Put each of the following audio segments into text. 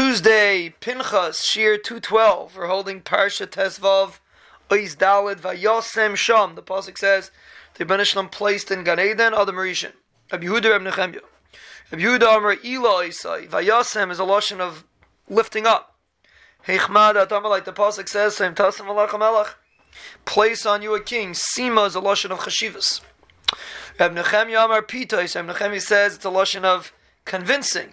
Tuesday, Pinchas, Shiur 212. We're holding Parsha Tesvav, Oiz Dalid, Vayosem Sham. The Pasuk says, the Ben Ishlam placed in Gan Eden, Adam Rishon. Rabbi Yehuda, Rabbi Nechemya. Rabbi Yehuda, Amr, Ila Isai. Vayosem is a lotion of lifting up. Heichmad, Atama, like the Pasuk says, Same Tasim Malach Melech. Place on you a king. Sima is a lotion of Chashivas. Rabbi Nechemya, Amr, Pita, Rabbi Nechemya says it's a lotion of convincing.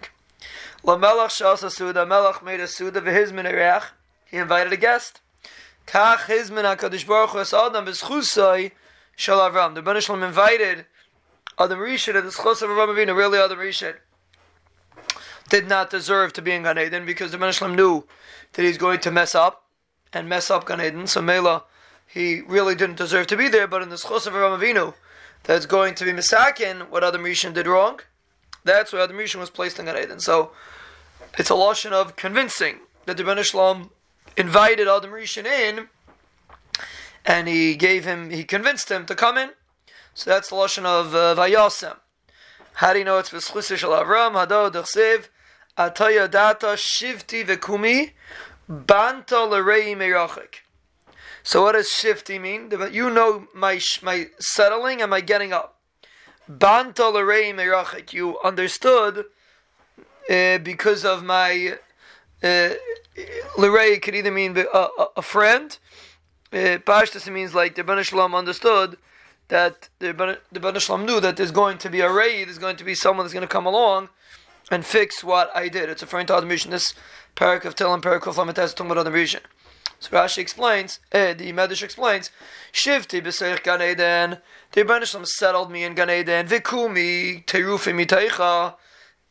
Lamelach shasa suda. Melach made a suda v'hizmin erech. He invited a guest. Kach hizmin hakadosh baruch hu adam b'schusay shal Avram. The Rebbeinu Shalom invited Adam Rishon to the schus of Avram Avinu. Really, Adam Rishon did not deserve to be in Gan Eden because the Rebbeinu Shalom knew that he's going to mess up and mess up Gan Eden. So Mela, he really didn't deserve to be there. But in the schus of Avram Avinu, that's going to be misakin what Adam Rishon did wrong. That's why Adam Rishon was placed in Gan Eden. So it's a lotion of convincing that the Ben Shalom invited Adam Rishon in, and he gave him, he convinced him to come in. So that's the lotion of uh, Vayasem. How do you know it's V'schus Shel Avram? Hado Dechsev Ataya Data Shivti Vekumi Banta L'Rei Meirachik. So what does shifty mean? You know my my settling and my getting up. Banta l'rei merachik. You understood uh, because of my uh, l'rei could either mean a, a, a friend. Uh, Pashtas means like the Ben Shalom understood that the Ben, the Shalom knew that there's going to be a raid, there's going to be someone that's going to come along and fix what I did. It's referring to Adam Rishon. This parak of Tilim, parak of Lamites, talking about Adam Rishon. So Rashi explains, eh, the Medrash explains, Shivti b'seich Gan Eden, the Rebbeinu settled me in Gan Eden, Vikumi terufi miteicha,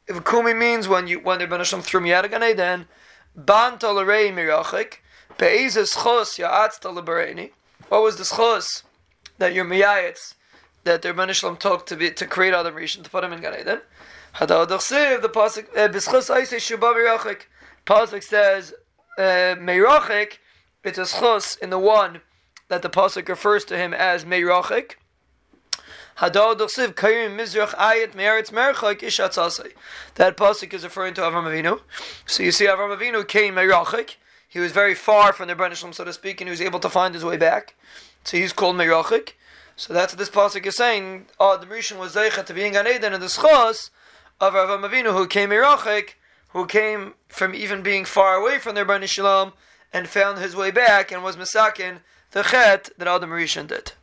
Vikumi means when you when the Rebbeinu threw me out of Gan Eden, Banta l'rei mirachik, be'ezes chos ya'atzta l'bareni, what was the chos that your miyayitz, that the Rebbeinu took to be, to create Adam Rishon, to put him in Gan Eden, Hadadach Siv, the Pasuk, eh, b'schos aisei shubah mirachik, Pasuk says, uh, Meirachik, it's a in the one that the pasuk refers to him as Meirachik. That pasuk is referring to Avram Avinu. So you see, Avram Avinu came Meirachik. He was very far from the Brenishlam, so to speak, and he was able to find his way back. So he's called Meirachik. So that's what this pasuk is saying. Oh, the Rishon was Zeichet to be in Gan Eden, and the schos of Avram Avinu who came Meirachik, who came from even being far away from their Brenishlam, and found his way back and was misakin the chet that Adam Rishon did.